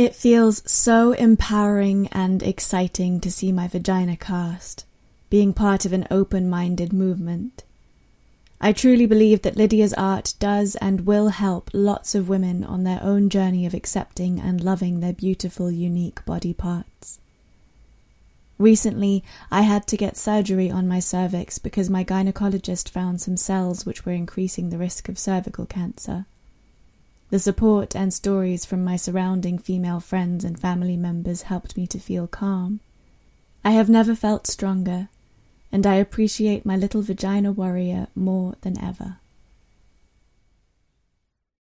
It feels so empowering and exciting to see my vagina cast, being part of an open minded movement. I truly believe that Lydia's art does and will help lots of women on their own journey of accepting and loving their beautiful, unique body parts. Recently, I had to get surgery on my cervix because my gynecologist found some cells which were increasing the risk of cervical cancer. The support and stories from my surrounding female friends and family members helped me to feel calm. I have never felt stronger, and I appreciate my little vagina warrior more than ever.